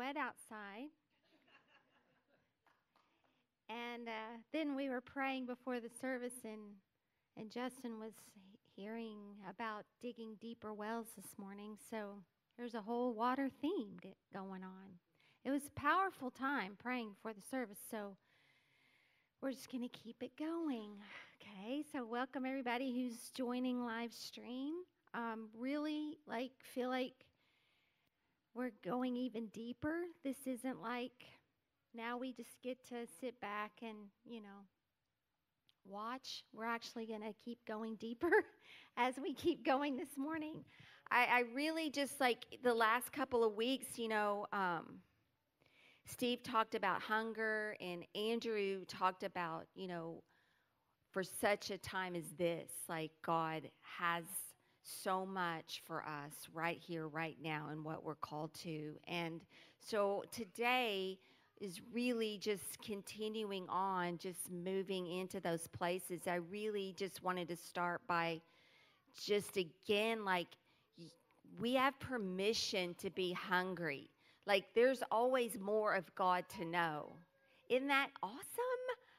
wet outside. and uh, then we were praying before the service, and, and Justin was hearing about digging deeper wells this morning. So there's a whole water theme going on. It was a powerful time praying for the service. So we're just going to keep it going. Okay, so welcome everybody who's joining live stream. Um, really, like, feel like we're going even deeper. This isn't like now we just get to sit back and, you know, watch. We're actually going to keep going deeper as we keep going this morning. I, I, really just like the last couple of weeks, you know, um, Steve talked about hunger, and Andrew talked about, you know, for such a time as this, like God has so much for us right here, right now, and what we're called to. And so today is really just continuing on, just moving into those places. I really just wanted to start by just again, like, we have permission to be hungry. Like, there's always more of God to know. Isn't that awesome?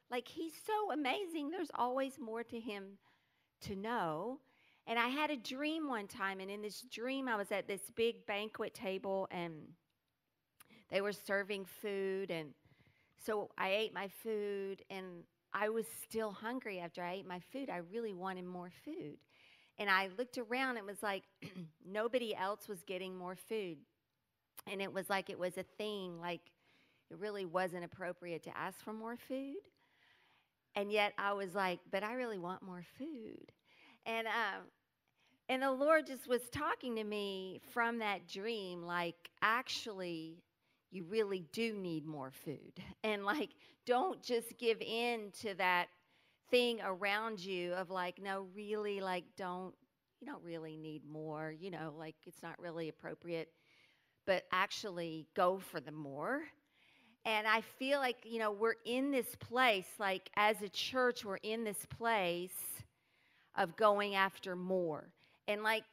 Like, He's so amazing. There's always more to Him to know. And I had a dream one time, and in this dream, I was at this big banquet table, and they were serving food. And so I ate my food, and I was still hungry after I ate my food. I really wanted more food. And I looked around, and it was like nobody else was getting more food. And it was like it was a thing, like it really wasn't appropriate to ask for more food. And yet I was like, but I really want more food. And um, and the Lord just was talking to me from that dream, like actually, you really do need more food, and like don't just give in to that thing around you of like, no, really, like don't you don't really need more, you know, like it's not really appropriate, but actually go for the more. And I feel like, you know, we're in this place, like as a church, we're in this place of going after more. And like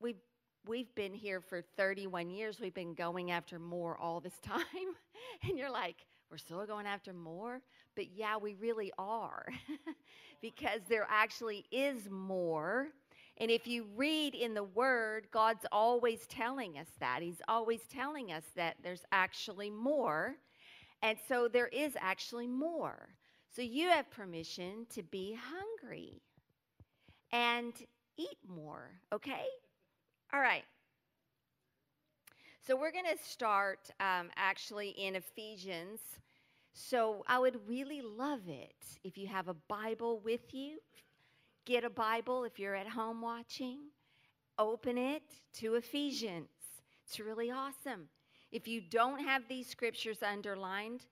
we've we've been here for 31 years. We've been going after more all this time. and you're like, we're still going after more? But yeah, we really are. because there actually is more. And if you read in the Word, God's always telling us that. He's always telling us that there's actually more. And so there is actually more. So you have permission to be hungry. And eat more, okay? All right. So we're going to start um, actually in Ephesians. So I would really love it if you have a Bible with you. Get a Bible if you're at home watching. Open it to Ephesians. It's really awesome. If you don't have these scriptures underlined,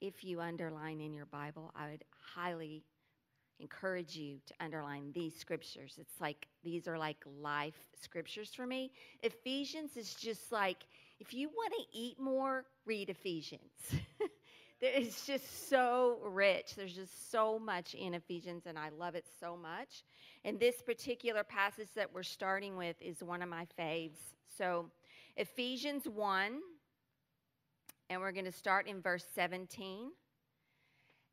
if you underline in your Bible, I would highly encourage you to underline these scriptures. It's like these are like life scriptures for me. Ephesians is just like if you want to eat more, read Ephesians. it's just so rich. There's just so much in Ephesians, and I love it so much. And this particular passage that we're starting with is one of my faves. So, Ephesians 1, and we're going to start in verse 17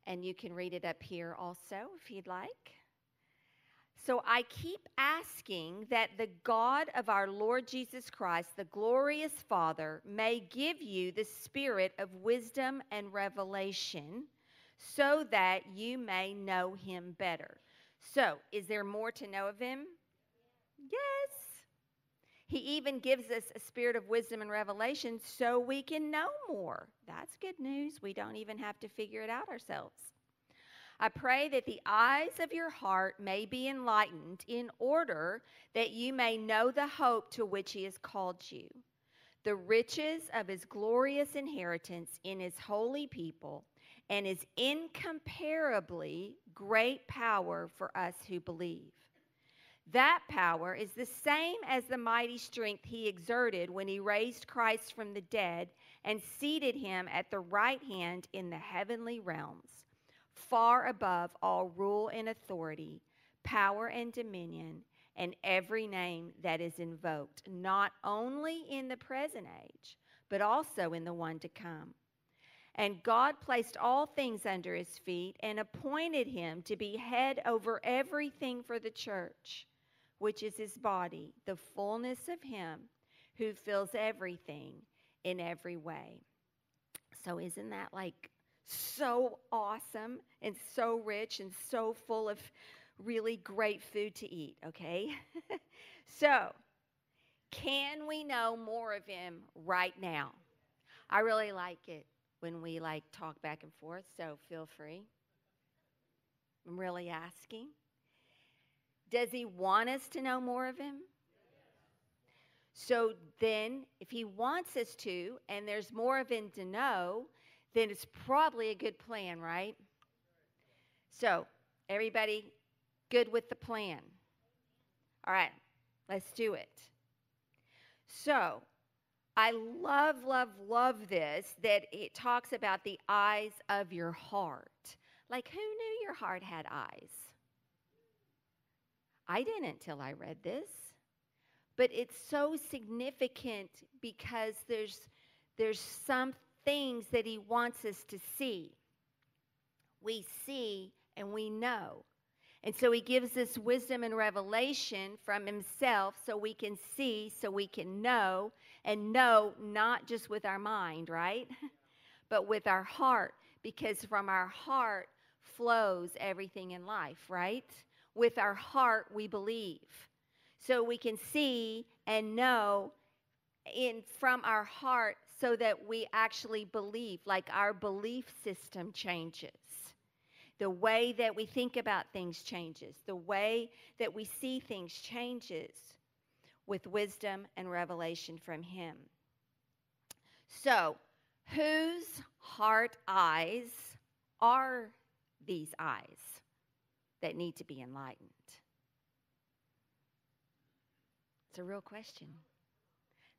and you can read it up here also if you'd like. So I keep asking that the God of our Lord Jesus Christ, the glorious Father, may give you the spirit of wisdom and revelation so that you may know him better. So, is there more to know of him? Yes. He even gives us a spirit of wisdom and revelation so we can know more. That's good news. We don't even have to figure it out ourselves. I pray that the eyes of your heart may be enlightened in order that you may know the hope to which he has called you, the riches of his glorious inheritance in his holy people, and his incomparably great power for us who believe. That power is the same as the mighty strength he exerted when he raised Christ from the dead and seated him at the right hand in the heavenly realms, far above all rule and authority, power and dominion, and every name that is invoked, not only in the present age, but also in the one to come. And God placed all things under his feet and appointed him to be head over everything for the church, which is his body, the fullness of him who fills everything in every way. So, isn't that like so awesome and so rich and so full of really great food to eat? Okay. so, can we know more of him right now? I really like it when we like talk back and forth, so feel free. I'm really asking. Does he want us to know more of him? So then, if he wants us to, and there's more of him to know, then it's probably a good plan, right? So, everybody good with the plan? All right, let's do it. So, I love, love, love this that it talks about the eyes of your heart. Like, who knew your heart had eyes? I didn't till I read this. But it's so significant because there's, there's some things that he wants us to see. We see and we know. And so he gives us wisdom and revelation from himself so we can see, so we can know, and know not just with our mind, right? but with our heart, because from our heart flows everything in life, right? With our heart, we believe. So we can see and know in from our heart so that we actually believe like our belief system changes the way that we think about things changes. The way that we see things changes with wisdom and revelation from Him. So, whose heart eyes are these eyes that need to be enlightened? It's a real question.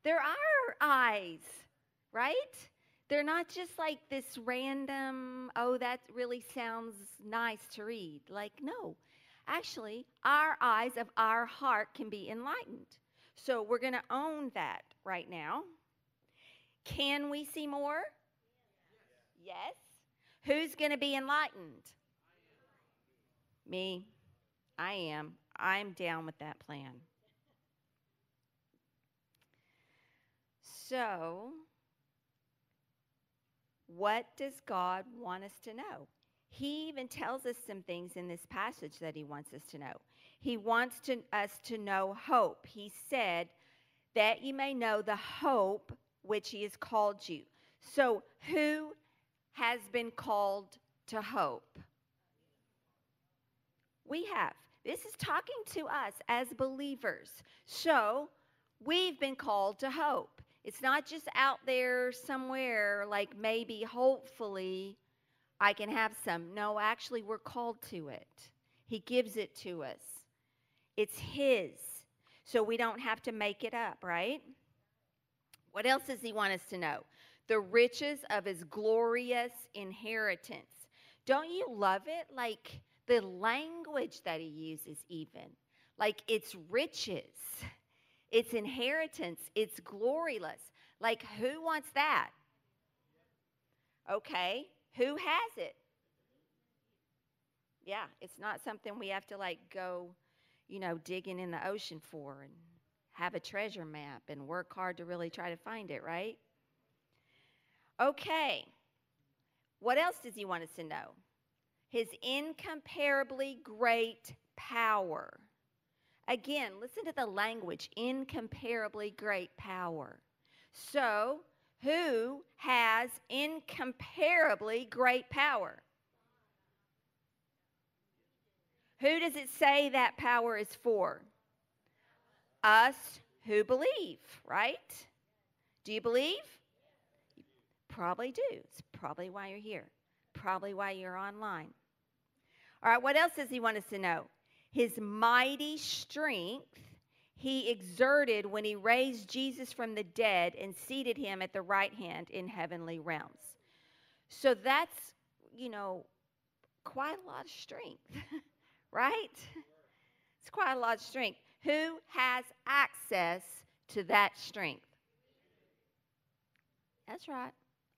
There are eyes, right? They're not just like this random, oh, that really sounds nice to read. Like, no. Actually, our eyes of our heart can be enlightened. So we're going to own that right now. Can we see more? Yes. Who's going to be enlightened? Me. I am. I'm down with that plan. So, what does God want us to know? He even tells us some things in this passage that he wants us to know. He wants to, us to know hope. He said, that you may know the hope which he has called you. So, who has been called to hope? We have. This is talking to us as believers. So, we've been called to hope. It's not just out there somewhere, like maybe, hopefully, I can have some. No, actually, we're called to it. He gives it to us, it's His. So we don't have to make it up, right? What else does He want us to know? The riches of His glorious inheritance. Don't you love it? Like the language that He uses, even. Like it's riches it's inheritance, it's gloryless. Like, who wants that? Okay, who has it? Yeah, it's not something we have to like go, you know, digging in the ocean for and have a treasure map and work hard to really try to find it, right? Okay, what else does he want us to know? His incomparably great power. Again, listen to the language incomparably great power. So, who has incomparably great power? Who does it say that power is for? Us who believe, right? Do you believe? You probably do. It's probably why you're here, probably why you're online. All right, what else does he want us to know? His mighty strength he exerted when he raised Jesus from the dead and seated him at the right hand in heavenly realms. So that's, you know, quite a lot of strength, right? It's quite a lot of strength. Who has access to that strength? That's right.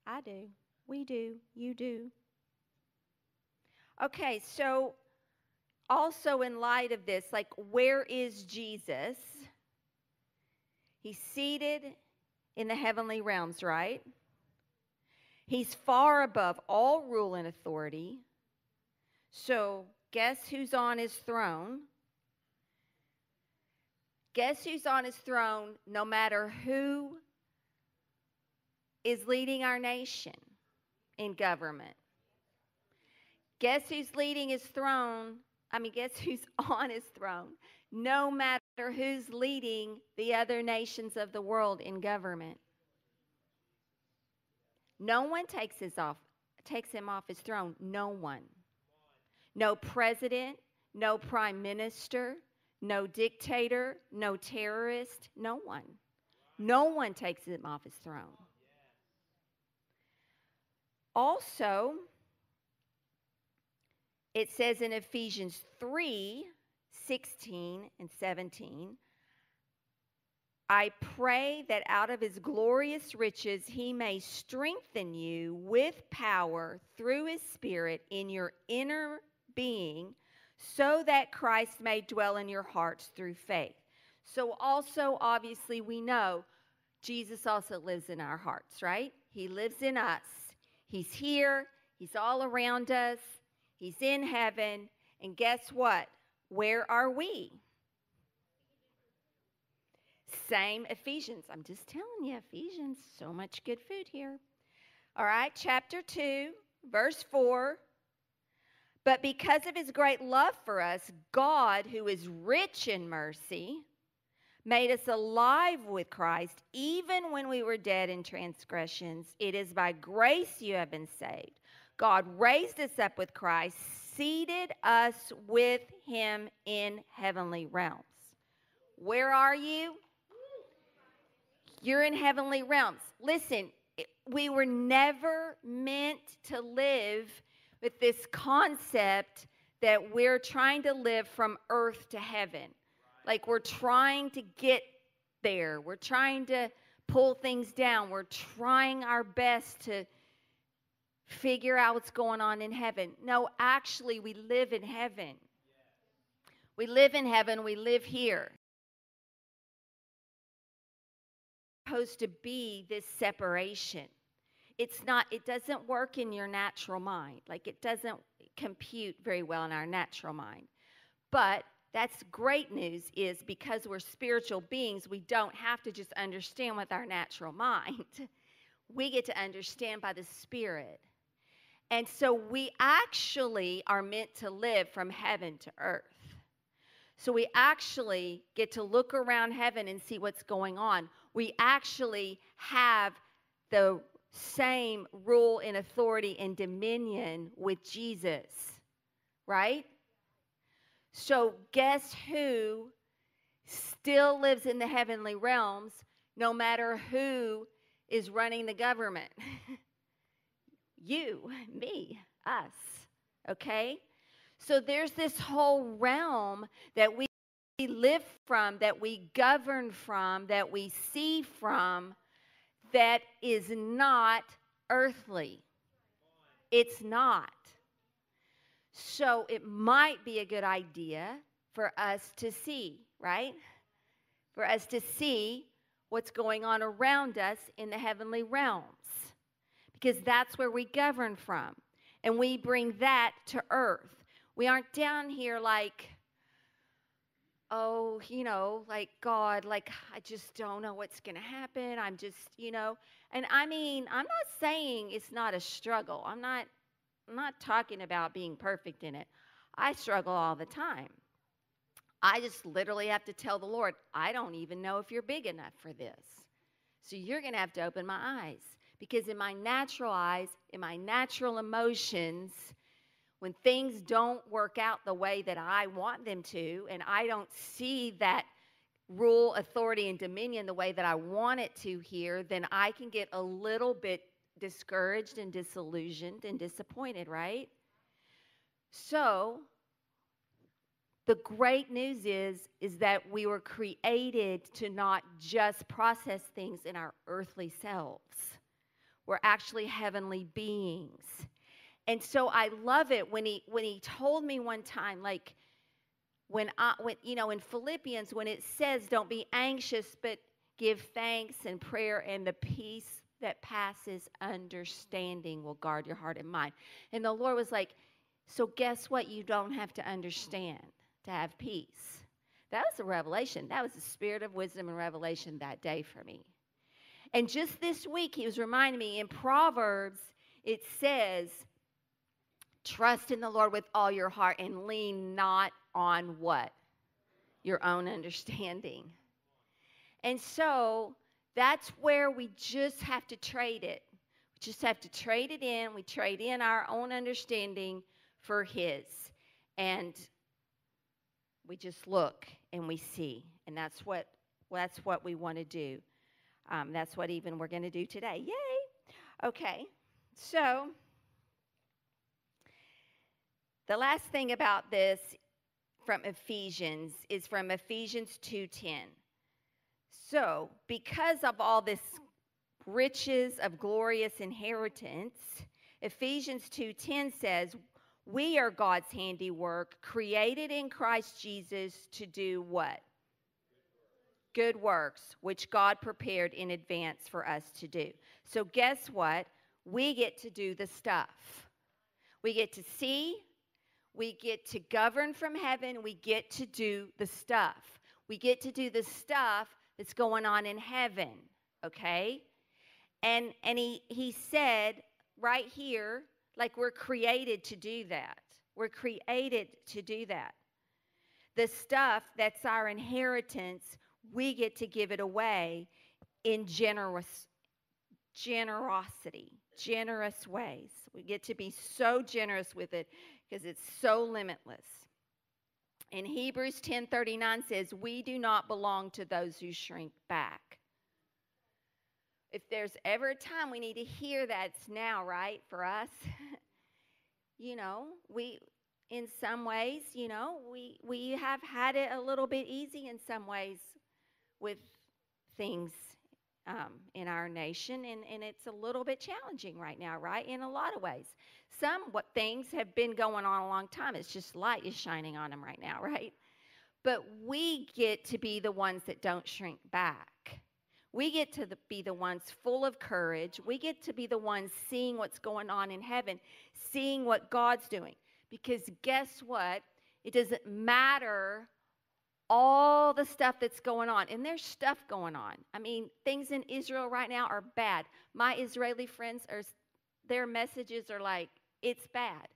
I do. We do. You do. Okay, so also in light of this, like, where is Jesus? He's seated in the heavenly realms, right? He's far above all rule and authority. So, guess who's on his throne? Guess who's on his throne no matter who is leading our nation in government? Guess who's leading his throne? I mean, guess who's on his throne? No matter who's leading the other nations of the world in government. No one takes, his off, takes him off his throne. No one. No president, no prime minister, no dictator, no terrorist, no one. No one takes him off his throne. Also, it says in Ephesians 3 16 and 17, I pray that out of his glorious riches he may strengthen you with power through his Spirit in your inner being, so that Christ may dwell in your hearts through faith. So, also, obviously, we know Jesus also lives in our hearts, right? He lives in us. He's here, He's all around us, He's in heaven. And guess what? Where are we? Same Ephesians. I'm just telling you, Ephesians, so much good food here. All right, chapter 2, verse 4. But because of his great love for us, God, who is rich in mercy, made us alive with Christ, even when we were dead in transgressions. It is by grace you have been saved. God raised us up with Christ, seated us with him in heavenly realms. Where are you? You're in heavenly realms. Listen, we were never meant to live with this concept that we're trying to live from earth to heaven. Like we're trying to get there. We're trying to pull things down. We're trying our best to figure out what's going on in heaven. No, actually, we live in heaven. We live in heaven, we live here. Supposed to be this separation it's not it doesn't work in your natural mind like it doesn't compute very well in our natural mind but that's great news is because we're spiritual beings we don't have to just understand with our natural mind we get to understand by the spirit and so we actually are meant to live from heaven to earth so we actually get to look around heaven and see what's going on we actually have the same rule and authority and dominion with Jesus, right? So, guess who still lives in the heavenly realms no matter who is running the government? you, me, us, okay? So, there's this whole realm that we live from, that we govern from, that we see from that is not earthly. It's not. So it might be a good idea for us to see, right? For us to see what's going on around us in the heavenly realms. Because that's where we govern from. And we bring that to earth. We aren't down here like, oh, you know, like God, like I just don't know what's going to happen. I'm just, you know, and I mean, I'm not saying it's not a struggle. I'm not I'm not talking about being perfect in it. I struggle all the time. I just literally have to tell the Lord, I don't even know if you're big enough for this. So you're going to have to open my eyes because in my natural eyes, in my natural emotions, when things don't work out the way that I want them to, and I don't see that rule, authority, and dominion the way that I want it to here, then I can get a little bit discouraged and disillusioned and disappointed, right? So, the great news is is that we were created to not just process things in our earthly selves. We're actually heavenly beings. And so I love it when he when he told me one time like when I when you know in Philippians when it says don't be anxious but give thanks and prayer and the peace that passes understanding will guard your heart and mind. And the Lord was like, so guess what? You don't have to understand to have peace. That was a revelation. That was the spirit of wisdom and revelation that day for me. And just this week, he was reminding me in Proverbs, it says, Trust in the Lord with all your heart and lean not on what? Your own understanding. And so that's where we just have to trade it. We just have to trade it in. We trade in our own understanding for His. And we just look and we see. And that's what, that's what we want to do. Um, that's what even we're going to do today. Yay! Okay, so the last thing about this from Ephesians is from Ephesians 2:10. So, because of all this riches of glorious inheritance, Ephesians 2:10 says, "We are God's handiwork, created in Christ Jesus to do what? Good works, which God prepared in advance for us to do." So, guess what? We get to do the stuff. We get to see, we get to govern from heaven, we get to do the stuff. We get to do the stuff that's going on in heaven, okay? And and he he said right here like we're created to do that. We're created to do that. The stuff that's our inheritance, we get to give it away in generous generosity, generous ways. We get to be so generous with it because it's so limitless. In Hebrews 10:39 says, "We do not belong to those who shrink back." If there's ever a time we need to hear that, it's now, right? For us. you know, we in some ways, you know, we we have had it a little bit easy in some ways with things um, in our nation, and, and it's a little bit challenging right now, right? In a lot of ways. Some what things have been going on a long time. It's just light is shining on them right now, right? But we get to be the ones that don't shrink back. We get to the, be the ones full of courage. We get to be the ones seeing what's going on in heaven, seeing what God's doing. Because guess what? It doesn't matter all the stuff that's going on. And there's stuff going on. I mean, things in Israel right now are bad. My Israeli friends are, their messages are like, it's bad.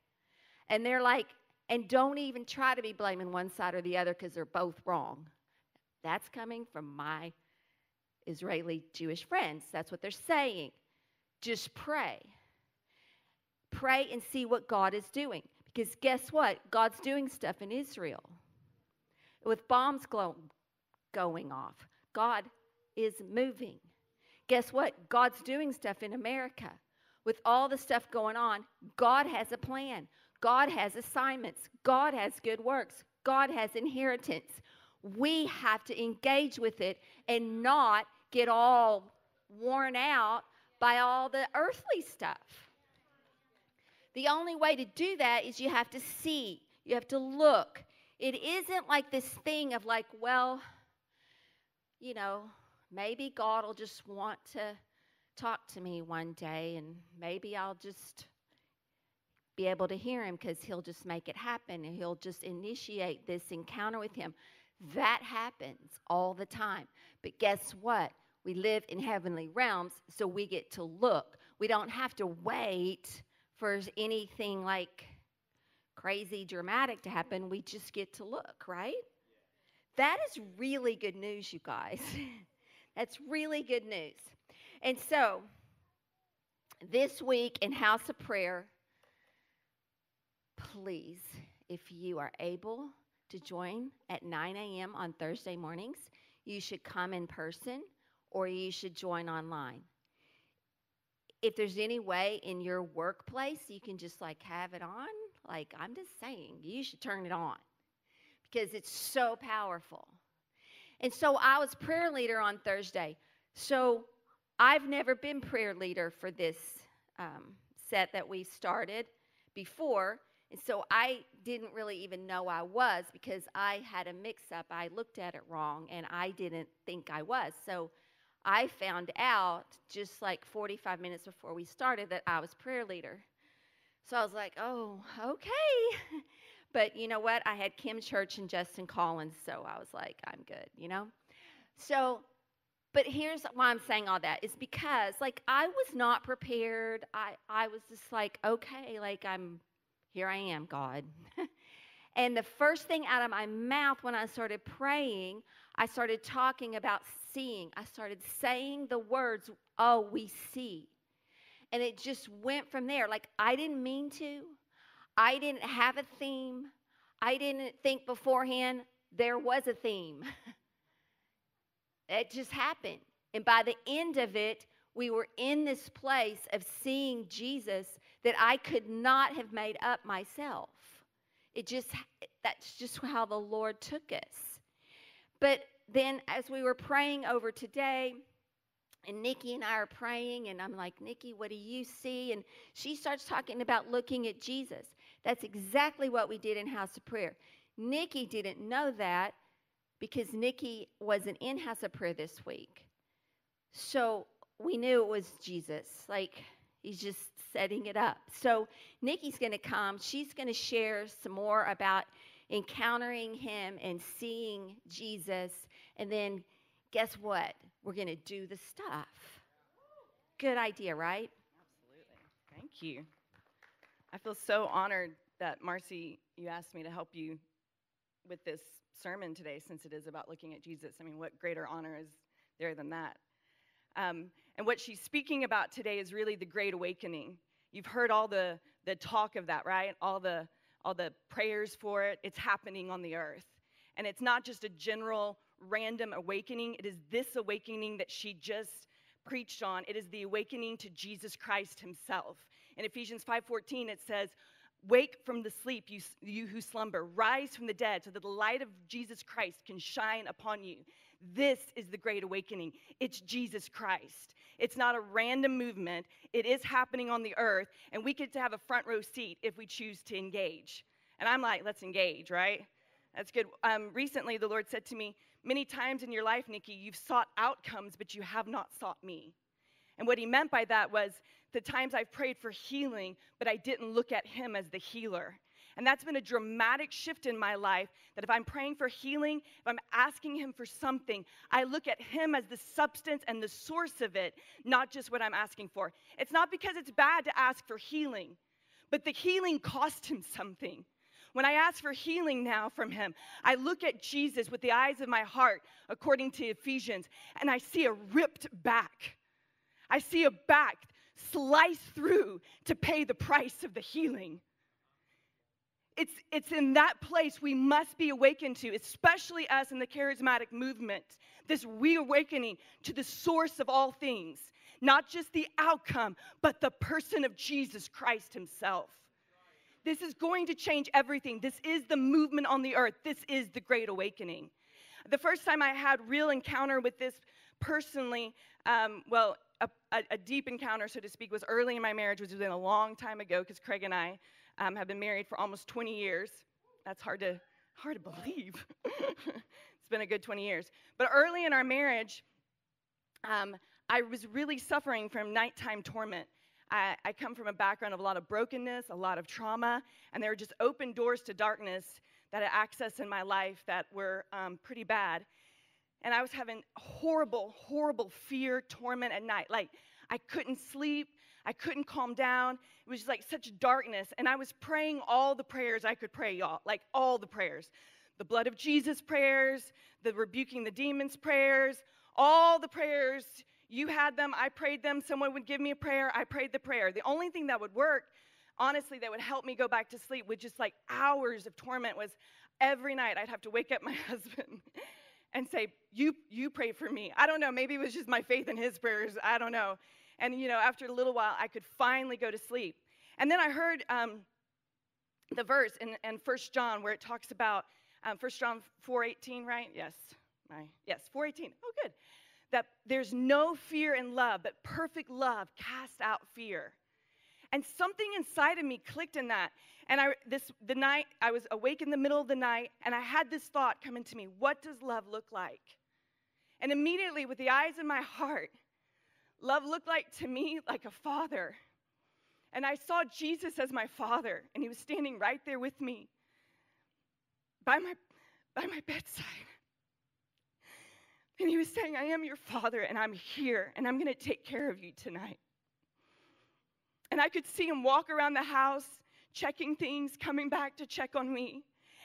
And they're like, and don't even try to be blaming one side or the other because they're both wrong. That's coming from my Israeli Jewish friends. That's what they're saying. Just pray. Pray and see what God is doing. Because guess what? God's doing stuff in Israel with bombs glow, going off. God is moving. Guess what? God's doing stuff in America. With all the stuff going on, God has a plan. God has assignments. God has good works. God has inheritance. We have to engage with it and not get all worn out by all the earthly stuff. The only way to do that is you have to see, you have to look, it isn't like this thing of like, well, you know, maybe God will just want to talk to me one day and maybe I'll just be able to hear him because he'll just make it happen and he'll just initiate this encounter with him. That happens all the time. But guess what? We live in heavenly realms, so we get to look. We don't have to wait for anything like crazy dramatic to happen. We just get to look, right? That is really good news, you guys. That's really good news. And so, this week in House of Prayer, please, if you are able to join at 9 a.m. on Thursday mornings, you should come in person or you should join online. If there's any way in your workplace you can just like have it on, like, I'm just saying, you should turn it on because it's so powerful. And so I was prayer leader on Thursday. So I've never been prayer leader for this um, set that we started before. And so I didn't really even know I was because I had a mix up. I looked at it wrong and I didn't think I was. So I found out just like 45 minutes before we started that I was prayer leader. So I was like, oh, okay. but you know what? I had Kim Church and Justin Collins, so I was like, I'm good, you know? So, but here's why I'm saying all that is because like I was not prepared. I, I was just like, okay, like I'm, here I am, God. and the first thing out of my mouth when I started praying, I started talking about seeing. I started saying the words, oh, we see. And it just went from there. Like I didn't mean to. I didn't have a theme. I didn't think beforehand there was a theme. it just happened. And by the end of it, we were in this place of seeing Jesus that I could not have made up myself. It just, that's just how the Lord took us. But then as we were praying over today, and Nikki and I are praying, and I'm like, Nikki, what do you see? And she starts talking about looking at Jesus. That's exactly what we did in House of Prayer. Nikki didn't know that because Nikki wasn't in House of Prayer this week. So we knew it was Jesus. Like, he's just setting it up. So Nikki's going to come. She's going to share some more about encountering him and seeing Jesus. And then guess what? We're going to do the stuff. Good idea, right? Absolutely. Thank you. I feel so honored that Marcy, you asked me to help you with this sermon today since it is about looking at Jesus. I mean, what greater honor is there than that? Um, and what she's speaking about today is really the great awakening. You've heard all the, the talk of that, right? All the, all the prayers for it. It's happening on the earth. And it's not just a general random awakening. It is this awakening that she just preached on. It is the awakening to Jesus Christ himself. In Ephesians 5:14 it says, "Wake from the sleep, you, you who slumber. Rise from the dead so that the light of Jesus Christ can shine upon you." This is the great awakening. It's Jesus Christ. It's not a random movement. It is happening on the earth, and we get to have a front row seat if we choose to engage. And I'm like, let's engage, right? That's good. Um, recently, the Lord said to me, Many times in your life, Nikki, you've sought outcomes, but you have not sought me. And what he meant by that was the times I've prayed for healing, but I didn't look at him as the healer. And that's been a dramatic shift in my life that if I'm praying for healing, if I'm asking him for something, I look at him as the substance and the source of it, not just what I'm asking for. It's not because it's bad to ask for healing, but the healing cost him something. When I ask for healing now from him, I look at Jesus with the eyes of my heart, according to Ephesians, and I see a ripped back. I see a back sliced through to pay the price of the healing. It's, it's in that place we must be awakened to, especially us in the charismatic movement, this reawakening to the source of all things, not just the outcome, but the person of Jesus Christ himself. This is going to change everything. This is the movement on the earth. This is the great awakening. The first time I had real encounter with this personally, um, well, a, a, a, deep encounter, so to speak, was early in my marriage, which was a long time ago, because Craig and I um, have been married for almost 20 years. That's hard to hard to believe. it's been a good 20 years. But early in our marriage, um, I was really suffering from nighttime torment. I, I come from a background of a lot of brokenness, a lot of trauma, and there were just open doors to darkness that I accessed in my life that were um, pretty bad. And I was having horrible, horrible fear, torment at night. Like, I couldn't sleep. I couldn't calm down. It was just like such darkness. And I was praying all the prayers I could pray, y'all. Like, all the prayers the blood of Jesus prayers, the rebuking the demons prayers, all the prayers you had them, I prayed them, someone would give me a prayer, I prayed the prayer. The only thing that would work, honestly, that would help me go back to sleep with just like hours of torment was every night I'd have to wake up my husband and say, You you pray for me. I don't know, maybe it was just my faith in his prayers. I don't know. And you know, after a little while, I could finally go to sleep. And then I heard um, the verse in, in 1 John where it talks about um, 1 John 4:18, right? Yes. Yes, 4:18. Oh, good that there's no fear in love, but perfect love casts out fear. And something inside of me clicked in that. And I this the night I was awake in the middle of the night and I had this thought come into me, what does love look like? And immediately with the eyes in my heart, love looked like to me like a father. And I saw Jesus as my father, and he was standing right there with me by my by my bedside. And he was saying, I am your father, and I'm here, and I'm going to take care of you tonight. And I could see him walk around the house, checking things, coming back to check on me.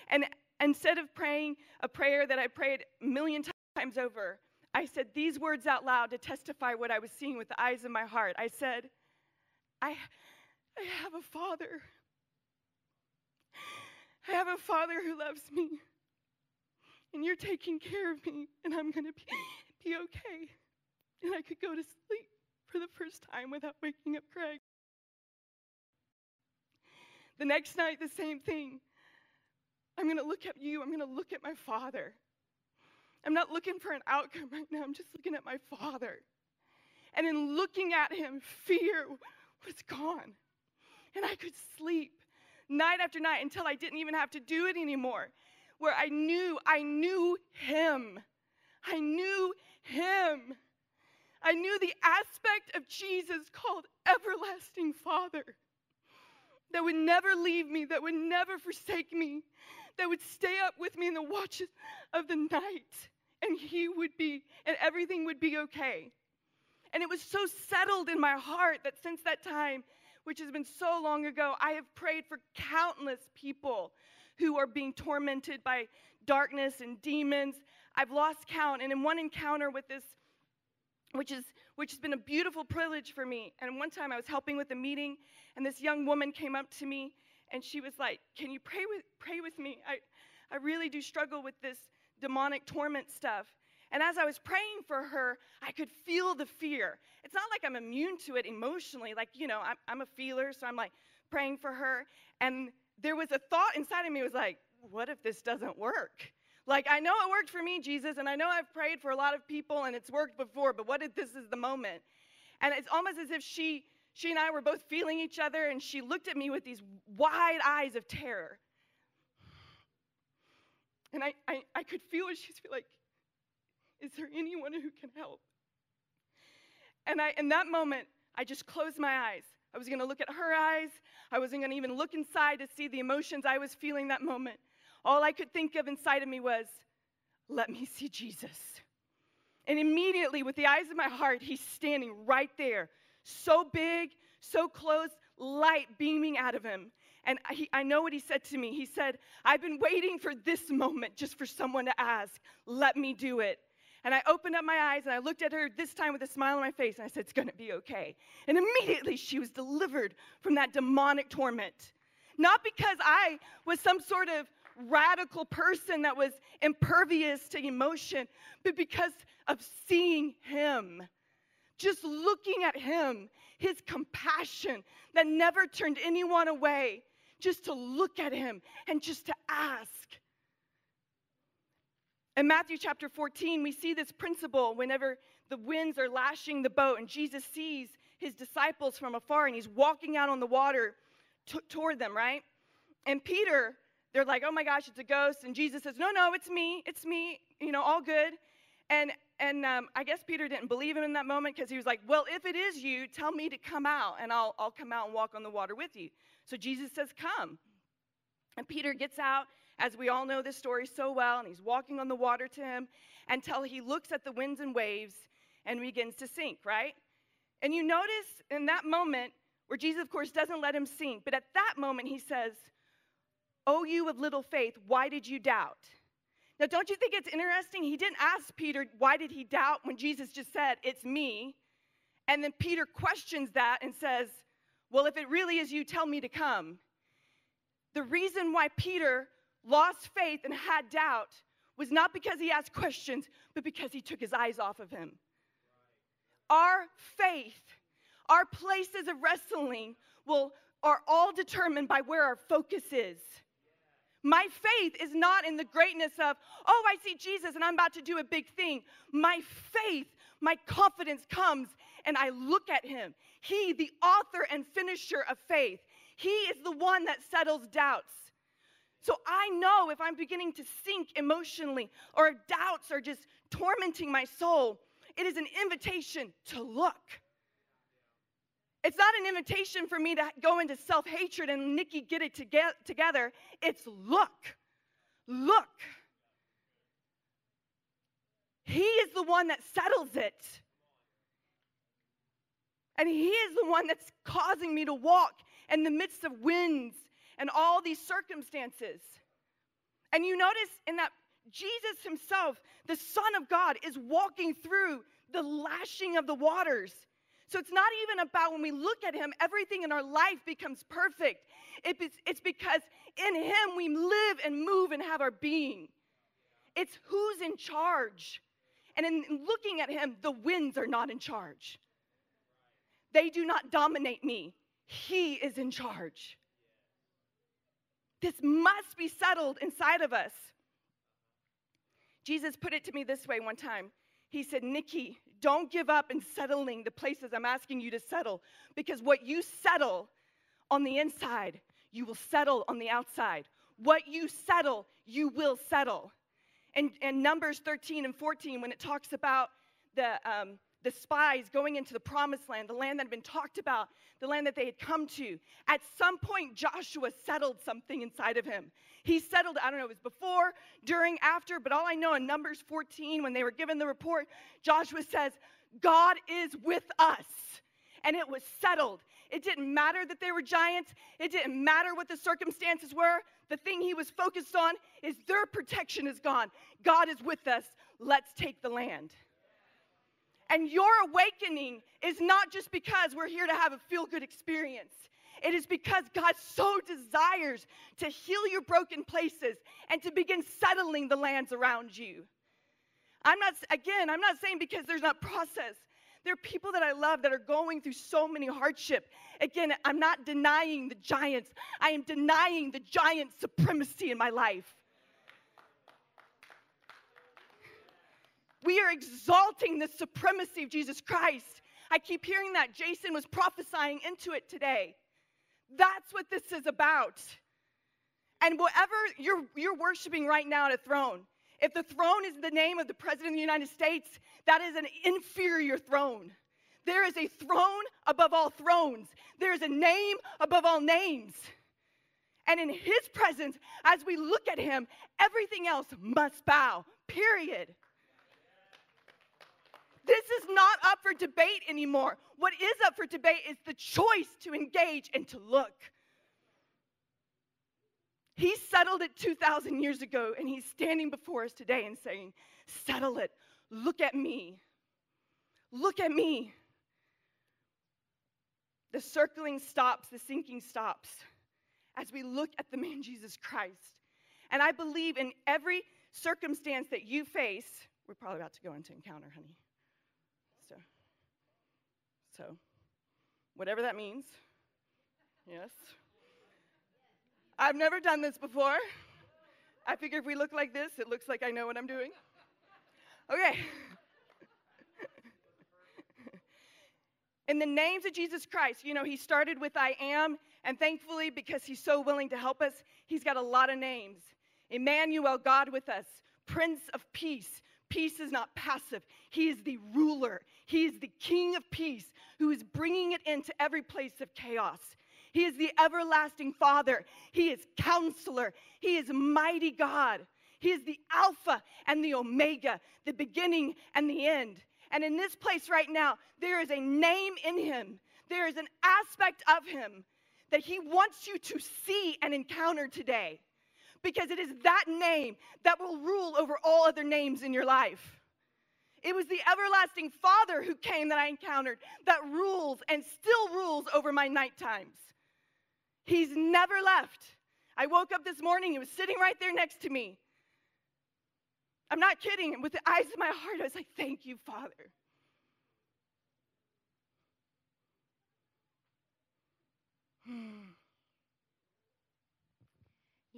And instead of praying a prayer that I prayed a million times over, I said these words out loud to testify what I was seeing with the eyes of my heart. I said, I, I have a father. I have a father who loves me. And you're taking care of me, and I'm going to be, be okay. And I could go to sleep for the first time without waking up Craig. The next night, the same thing. I'm going to look at you. I'm going to look at my father. I'm not looking for an outcome right now. I'm just looking at my father. And in looking at him, fear was gone. And I could sleep night after night until I didn't even have to do it anymore. Where I knew, I knew him. I knew him. I knew the aspect of Jesus called everlasting Father that would never leave me, that would never forsake me, that would stay up with me in the watches of the night, and He would be, and everything would be okay. And it was so settled in my heart that since that time, which has been so long ago, I have prayed for countless people who are being tormented by darkness and demons. I've lost count. And in one encounter with this, which is which has been a beautiful privilege for me. And one time I was helping with a meeting, and this young woman came up to me and she was like, Can you pray with, pray with me? I, I really do struggle with this demonic torment stuff. And as I was praying for her, I could feel the fear. It's not like I'm immune to it emotionally, like, you know, I'm, I'm a feeler, so I'm like praying for her. And there was a thought inside of me was like, what if this doesn't work? Like, I know it worked for me, Jesus, and I know I've prayed for a lot of people and it's worked before, but what if this is the moment? And it's almost as if she she and I were both feeling each other, and she looked at me with these wide eyes of terror. And I, I, I could feel it. She's like, Is there anyone who can help? And I, in that moment, I just closed my eyes. I was going to look at her eyes. I wasn't going to even look inside to see the emotions I was feeling that moment. All I could think of inside of me was, Let me see Jesus. And immediately, with the eyes of my heart, he's standing right there, so big, so close, light beaming out of him. And he, I know what he said to me. He said, I've been waiting for this moment just for someone to ask, let me do it. And I opened up my eyes and I looked at her this time with a smile on my face and I said, It's gonna be okay. And immediately she was delivered from that demonic torment. Not because I was some sort of radical person that was impervious to emotion, but because of seeing him just looking at him, his compassion that never turned anyone away, just to look at him and just to ask. In Matthew chapter 14, we see this principle whenever the winds are lashing the boat and Jesus sees his disciples from afar and he's walking out on the water t- toward them, right? And Peter, they're like, oh my gosh, it's a ghost. And Jesus says, no, no, it's me, it's me, you know, all good. And and um, I guess Peter didn't believe him in that moment because he was like, Well, if it is you, tell me to come out and I'll, I'll come out and walk on the water with you. So Jesus says, Come. And Peter gets out, as we all know this story so well, and he's walking on the water to him until he looks at the winds and waves and begins to sink, right? And you notice in that moment where Jesus, of course, doesn't let him sink, but at that moment he says, Oh, you of little faith, why did you doubt? Now, don't you think it's interesting? He didn't ask Peter, why did he doubt when Jesus just said, it's me? And then Peter questions that and says, well, if it really is you, tell me to come. The reason why Peter lost faith and had doubt was not because he asked questions, but because he took his eyes off of him. Our faith, our places of wrestling will, are all determined by where our focus is. My faith is not in the greatness of, oh, I see Jesus and I'm about to do a big thing. My faith, my confidence comes and I look at him. He, the author and finisher of faith, he is the one that settles doubts. So I know if I'm beginning to sink emotionally or doubts are just tormenting my soul, it is an invitation to look. It's not an invitation for me to go into self hatred and Nikki get it together. It's look. Look. He is the one that settles it. And He is the one that's causing me to walk in the midst of winds and all these circumstances. And you notice in that Jesus Himself, the Son of God, is walking through the lashing of the waters. So it's not even about when we look at Him, everything in our life becomes perfect. It's because in Him we live and move and have our being. It's who's in charge. And in looking at him, the winds are not in charge. They do not dominate me. He is in charge. This must be settled inside of us. Jesus put it to me this way one time. He said, Nikki, don't give up in settling the places I'm asking you to settle because what you settle on the inside, you will settle on the outside. What you settle, you will settle. And, and Numbers 13 and 14, when it talks about the, um, the spies going into the promised land, the land that had been talked about, the land that they had come to, at some point, Joshua settled something inside of him. He settled, I don't know, it was before, during, after, but all I know in Numbers 14, when they were given the report, Joshua says, God is with us. And it was settled. It didn't matter that they were giants. It didn't matter what the circumstances were. The thing he was focused on is their protection is gone. God is with us. Let's take the land. And your awakening is not just because we're here to have a feel good experience. It is because God so desires to heal your broken places and to begin settling the lands around you. I'm not, again, I'm not saying because there's not process. There are people that I love that are going through so many hardship. Again, I'm not denying the giants. I am denying the giant supremacy in my life. We are exalting the supremacy of Jesus Christ. I keep hearing that. Jason was prophesying into it today. That's what this is about. And whatever you're, you're worshiping right now at a throne, if the throne is the name of the President of the United States, that is an inferior throne. There is a throne above all thrones, there is a name above all names. And in his presence, as we look at him, everything else must bow, period. This is not up for debate anymore. What is up for debate is the choice to engage and to look. He settled it 2,000 years ago, and he's standing before us today and saying, Settle it. Look at me. Look at me. The circling stops, the sinking stops as we look at the man Jesus Christ. And I believe in every circumstance that you face, we're probably about to go into encounter, honey. So, whatever that means, yes. I've never done this before. I figure if we look like this, it looks like I know what I'm doing. Okay. In the names of Jesus Christ, you know, he started with I am, and thankfully, because he's so willing to help us, he's got a lot of names. Emmanuel, God with us, Prince of Peace. Peace is not passive, he is the ruler, he is the King of peace who is bringing it into every place of chaos. He is the everlasting Father. He is counselor. He is mighty God. He is the Alpha and the Omega, the beginning and the end. And in this place right now, there is a name in Him, there is an aspect of Him that He wants you to see and encounter today. Because it is that name that will rule over all other names in your life. It was the everlasting Father who came that I encountered that rules and still rules over my night times. He's never left. I woke up this morning, he was sitting right there next to me. I'm not kidding. With the eyes of my heart, I was like, Thank you, Father. Hmm.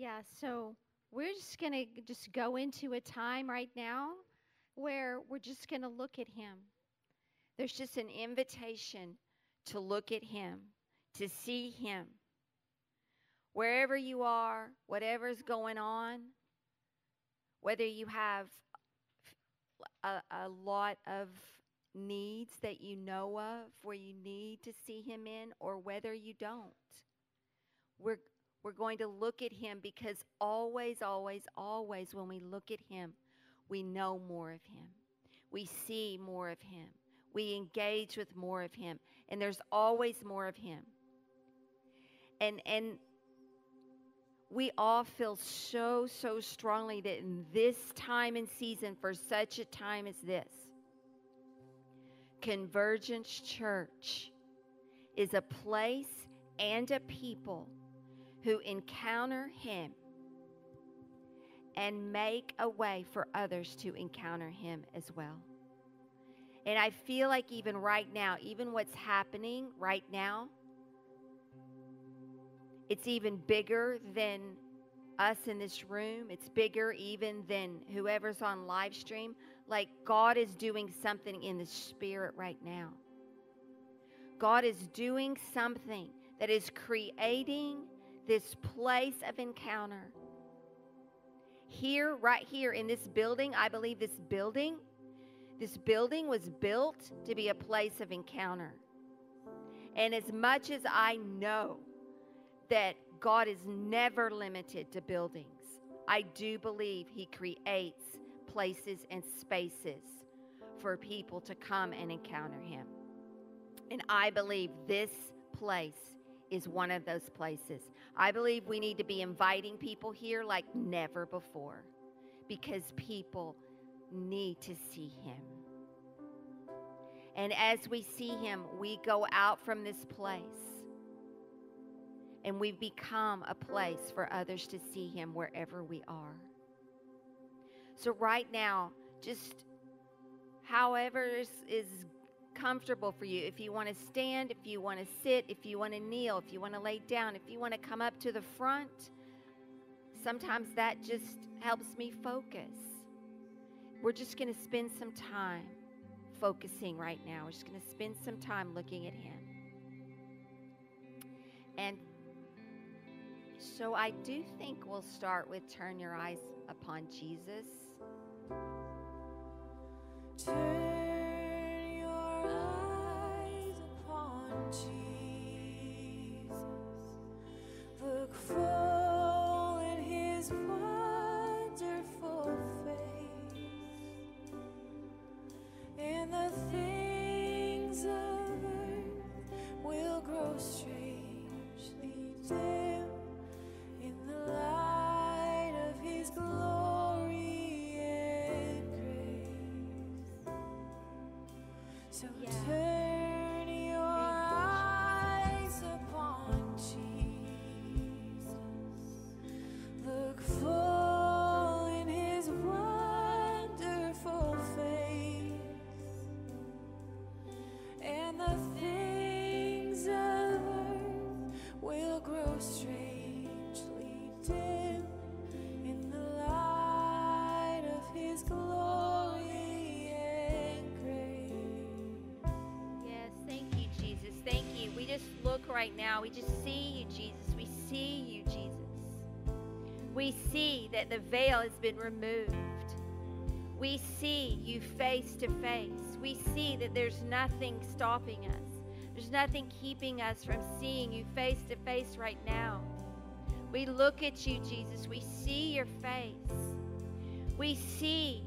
Yeah, so we're just going to just go into a time right now where we're just going to look at him There's just an invitation to look at Him, to see Him. Wherever you are, whatever's going on, whether you have a, a lot of needs that you know of where you need to see Him in, or whether you don't, we're, we're going to look at Him because always, always, always, when we look at Him, we know more of Him. We see more of Him. We engage with more of Him. And there's always more of Him. And, and we all feel so, so strongly that in this time and season, for such a time as this, Convergence Church is a place and a people who encounter Him and make a way for others to encounter Him as well. And I feel like even right now, even what's happening right now, it's even bigger than us in this room. It's bigger even than whoever's on live stream. Like God is doing something in the spirit right now. God is doing something that is creating this place of encounter. Here, right here in this building, I believe this building, this building was built to be a place of encounter. And as much as I know that God is never limited to buildings, I do believe He creates places and spaces for people to come and encounter Him. And I believe this place is one of those places. I believe we need to be inviting people here like never before because people need to see him. And as we see him, we go out from this place and we become a place for others to see him wherever we are. So, right now, just however is, is comfortable for you. If you want to stand, if you want to sit, if you want to kneel, if you want to lay down, if you want to come up to the front, sometimes that just helps me focus. We're just going to spend some time focusing right now. We're just going to spend some time looking at Him. And so I do think we'll start with turn your eyes upon Jesus. Turn Jesus. Look full in his So Yeah. Right now. We just see you, Jesus. We see you, Jesus. We see that the veil has been removed. We see you face to face. We see that there's nothing stopping us. There's nothing keeping us from seeing you face to face right now. We look at you, Jesus. We see your face. We see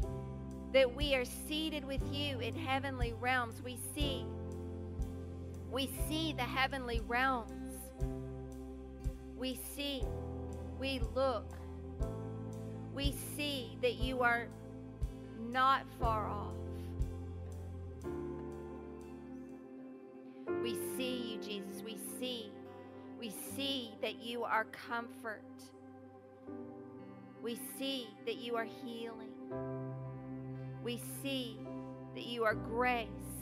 that we are seated with you in heavenly realms. We see we see the heavenly realms. We see, we look, we see that you are not far off. We see you, Jesus. We see, we see that you are comfort. We see that you are healing. We see that you are grace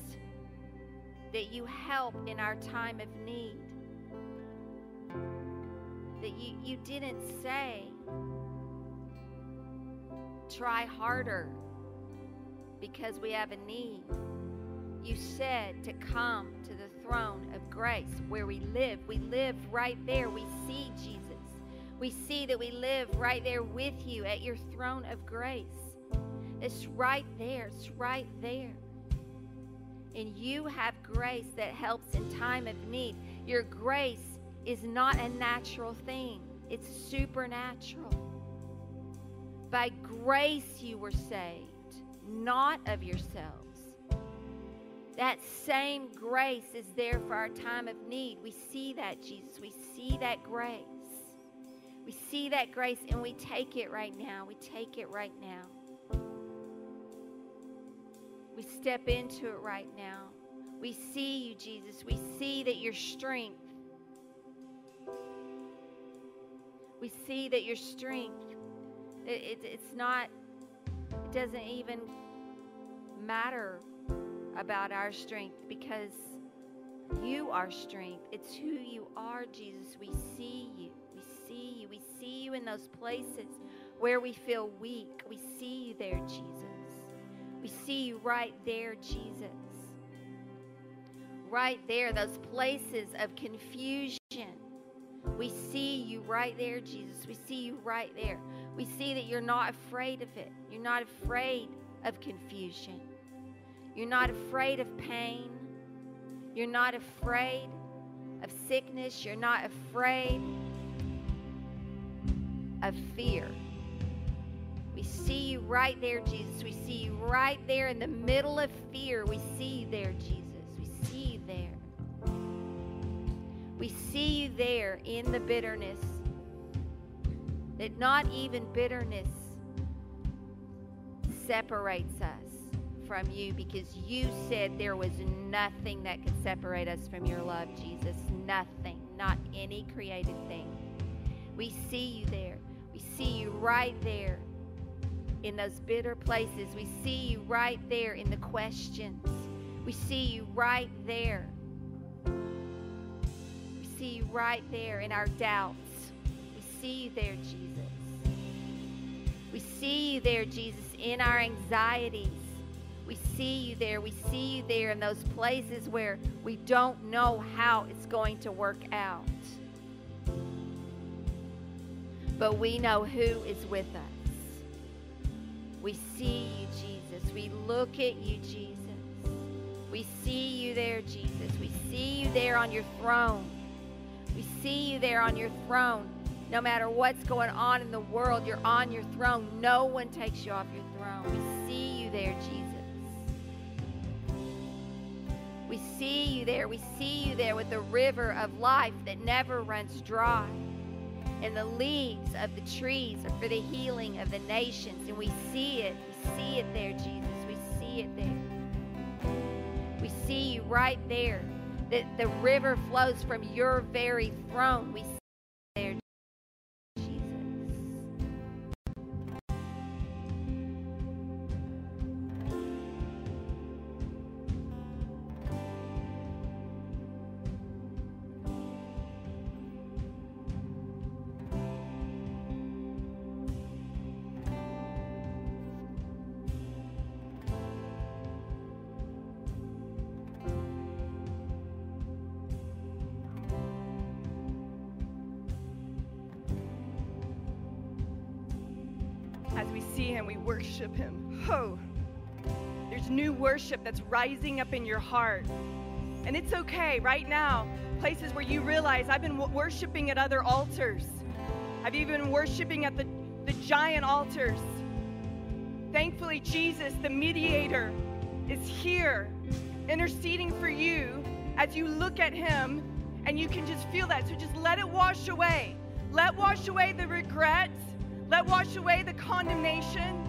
that you help in our time of need. That you, you didn't say, try harder because we have a need. you said to come to the throne of grace where we live. We live right there. We see Jesus. We see that we live right there with you at your throne of grace. It's right there. It's right there. And you have grace that helps in time of need. Your grace is not a natural thing, it's supernatural. By grace you were saved, not of yourselves. That same grace is there for our time of need. We see that, Jesus. We see that grace. We see that grace and we take it right now. We take it right now. We step into it right now. We see you, Jesus. We see that your strength, we see that your strength, it, it, it's not, it doesn't even matter about our strength because you are strength. It's who you are, Jesus. We see you. We see you. We see you in those places where we feel weak. We see you there, Jesus. We see you right there, Jesus. Right there, those places of confusion. We see you right there, Jesus. We see you right there. We see that you're not afraid of it. You're not afraid of confusion. You're not afraid of pain. You're not afraid of sickness. You're not afraid of fear. We see you right there, Jesus. We see you right there in the middle of fear. We see you there, Jesus. We see you there. We see you there in the bitterness. That not even bitterness separates us from you because you said there was nothing that could separate us from your love, Jesus. Nothing, not any created thing. We see you there. We see you right there in those bitter places. We see you right there in the questions. We see you right there. We see you right there in our doubts. We see you there, Jesus. We see you there, Jesus, in our anxieties. We see you there. We see you there in those places where we don't know how it's going to work out. But we know who is with us. We see you, Jesus. We look at you, Jesus. We see you there, Jesus. We see you there on your throne. We see you there on your throne. No matter what's going on in the world, you're on your throne. No one takes you off your throne. We see you there, Jesus. We see you there. We see you there with the river of life that never runs dry. And the leaves of the trees are for the healing of the nations. And we see it. We see it there, Jesus. We see it there. We see you right there. That the river flows from your very throne. We see it there, worship that's rising up in your heart. And it's okay right now, places where you realize I've been worshiping at other altars. I've even been worshiping at the, the giant altars. Thankfully, Jesus, the mediator, is here interceding for you as you look at him and you can just feel that. So just let it wash away. Let wash away the regret. Let wash away the condemnation.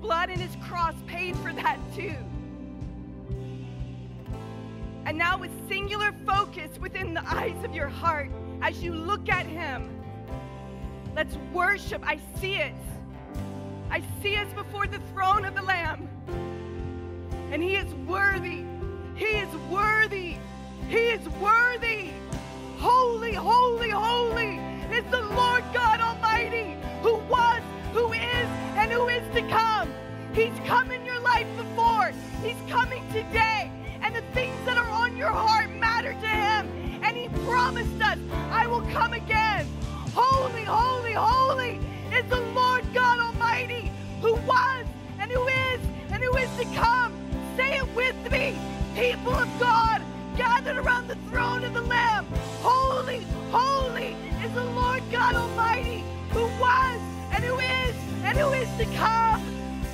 Blood and his cross paid for that too. And now, with singular focus within the eyes of your heart, as you look at him, let's worship. I see it. I see us before the throne of the Lamb. And he is worthy. He is worthy. He is worthy. Holy, holy, holy is the Lord God Almighty who was, who is, and who is to come. He's come in your life before. He's coming today. And the things that are on your heart matter to him. And he promised us, I will come again. Holy, holy, holy is the Lord God Almighty who was and who is and who is to come. Say it with me. People of God gathered around the throne of the Lamb. Holy, holy is the Lord God Almighty who was and who is and who is to come.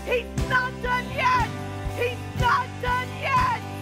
He's not done yet. He's not done yet.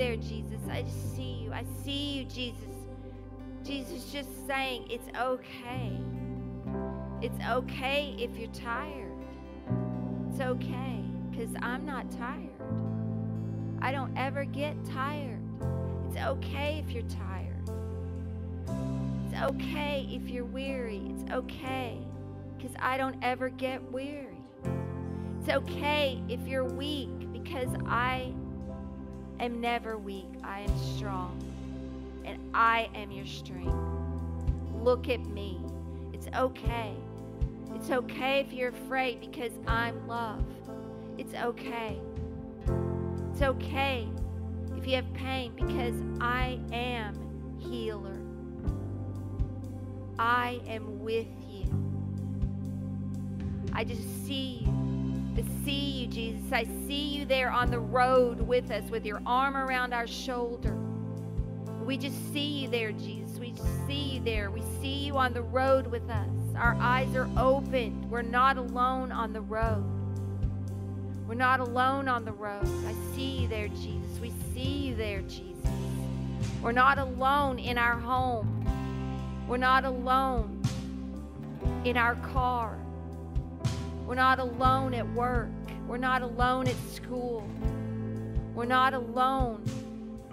There, Jesus. I just see you. I see you, Jesus. Jesus just saying, it's okay. It's okay if you're tired. It's okay because I'm not tired. I don't ever get tired. It's okay if you're tired. It's okay if you're weary. It's okay because I don't ever get weary. It's okay if you're weak because I am never weak. I am strong and I am your strength. Look at me. It's okay. It's okay if you're afraid because I'm love. It's okay. It's okay if you have pain because I am healer. I am with you. I just see you. I see you, Jesus. I see you there on the road with us with your arm around our shoulder. We just see you there, Jesus. We see you there. We see you on the road with us. Our eyes are opened. We're not alone on the road. We're not alone on the road. I see you there, Jesus. We see you there, Jesus. We're not alone in our home. We're not alone in our car. We're not alone at work. We're not alone at school. We're not alone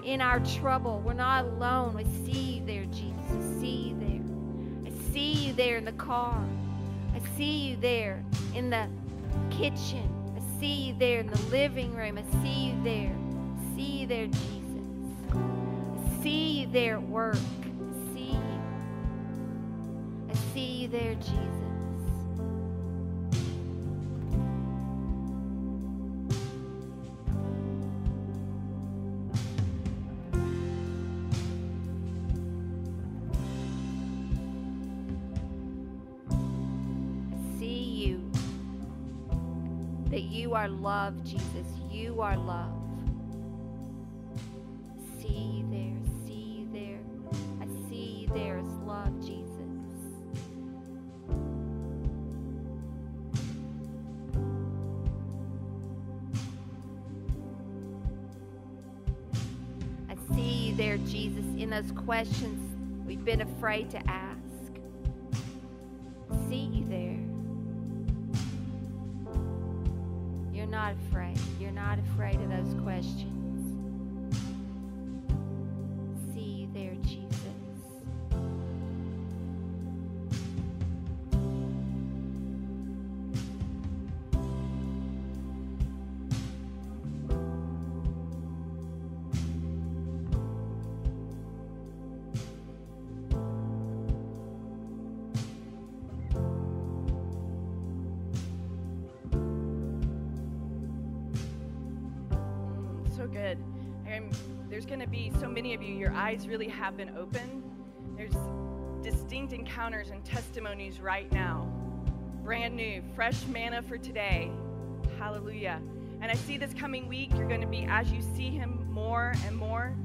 in our trouble. We're not alone. I see you there, Jesus. I see you there. I see you there in the car. I see you there in the kitchen. I see you there in the living room. I see you there. I see you there, Jesus. I see you there at work. I see you. I see you there, Jesus. You are love, Jesus. You are love. See you there. See you there. I see you there as love, Jesus. I see you there, Jesus, in those questions we've been afraid to ask. See you there. Not afraid. You're not afraid of those questions. Eyes really have been open. There's distinct encounters and testimonies right now. Brand new, fresh manna for today. Hallelujah. And I see this coming week, you're going to be, as you see him more and more,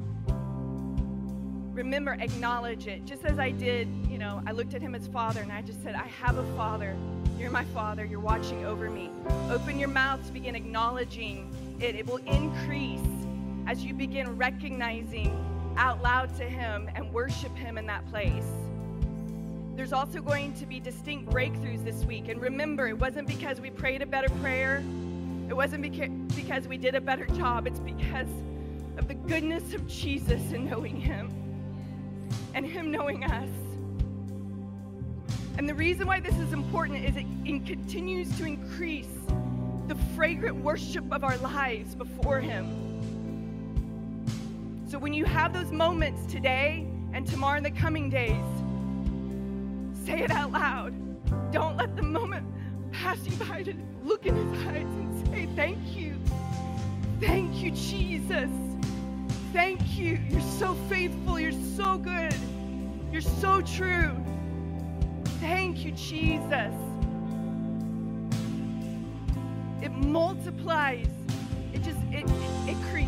remember, acknowledge it. Just as I did, you know, I looked at him as father and I just said, I have a father. You're my father. You're watching over me. Open your mouth to begin acknowledging it. It will increase as you begin recognizing out loud to him and worship him in that place. There's also going to be distinct breakthroughs this week. And remember, it wasn't because we prayed a better prayer, it wasn't beca- because we did a better job. It's because of the goodness of Jesus and knowing him and him knowing us. And the reason why this is important is it, it continues to increase the fragrant worship of our lives before him. So when you have those moments today and tomorrow in the coming days, say it out loud. Don't let the moment pass you by to look in his eyes and say, Thank you. Thank you, Jesus. Thank you. You're so faithful. You're so good. You're so true. Thank you, Jesus. It multiplies.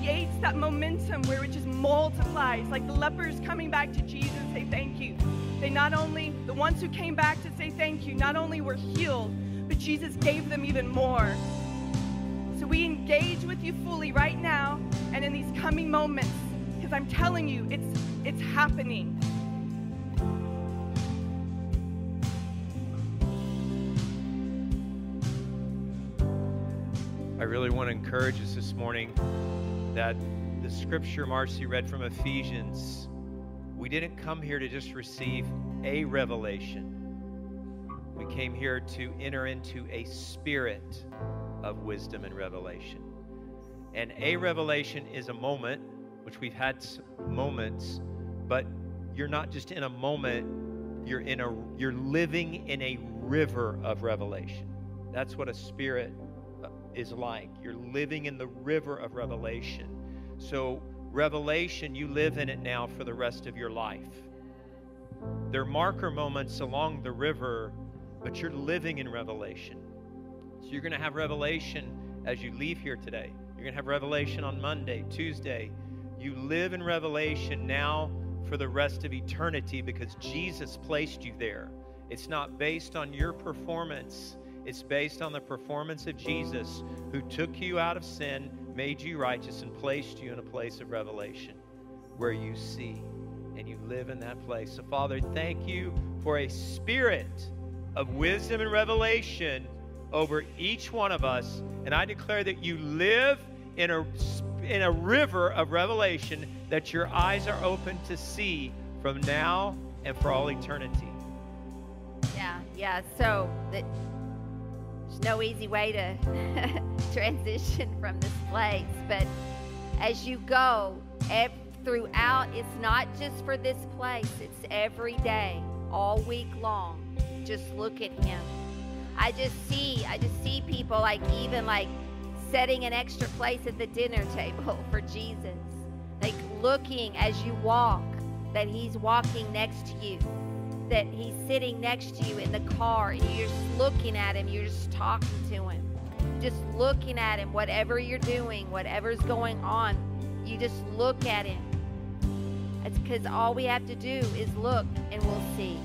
Creates that momentum where it just multiplies. Like the lepers coming back to Jesus, say thank you. They not only the ones who came back to say thank you, not only were healed, but Jesus gave them even more. So we engage with you fully right now and in these coming moments because I'm telling you it's it's happening. I really want to encourage us this morning that the scripture Marcy read from Ephesians, we didn't come here to just receive a revelation. We came here to enter into a spirit of wisdom and revelation. And a revelation is a moment, which we've had moments, but you're not just in a moment, you're in a you're living in a river of revelation. That's what a spirit is like. You're living in the river of revelation. So, revelation, you live in it now for the rest of your life. There are marker moments along the river, but you're living in revelation. So, you're going to have revelation as you leave here today. You're going to have revelation on Monday, Tuesday. You live in revelation now for the rest of eternity because Jesus placed you there. It's not based on your performance. It's based on the performance of Jesus who took you out of sin, made you righteous, and placed you in a place of revelation where you see and you live in that place. So, Father, thank you for a spirit of wisdom and revelation over each one of us. And I declare that you live in a, in a river of revelation that your eyes are open to see from now and for all eternity. Yeah, yeah. So that there's no easy way to transition from this place, but as you go throughout, it's not just for this place. It's every day, all week long. Just look at Him. I just see, I just see people like even like setting an extra place at the dinner table for Jesus, like looking as you walk that He's walking next to you that he's sitting next to you in the car and you're just looking at him, you're just talking to him. Just looking at him, whatever you're doing, whatever's going on, you just look at him. It's because all we have to do is look and we'll see.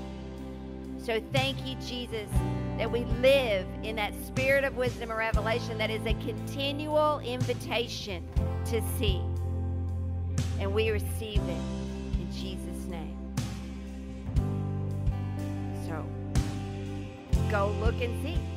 So thank you, Jesus, that we live in that spirit of wisdom and revelation that is a continual invitation to see. And we receive it go look and see.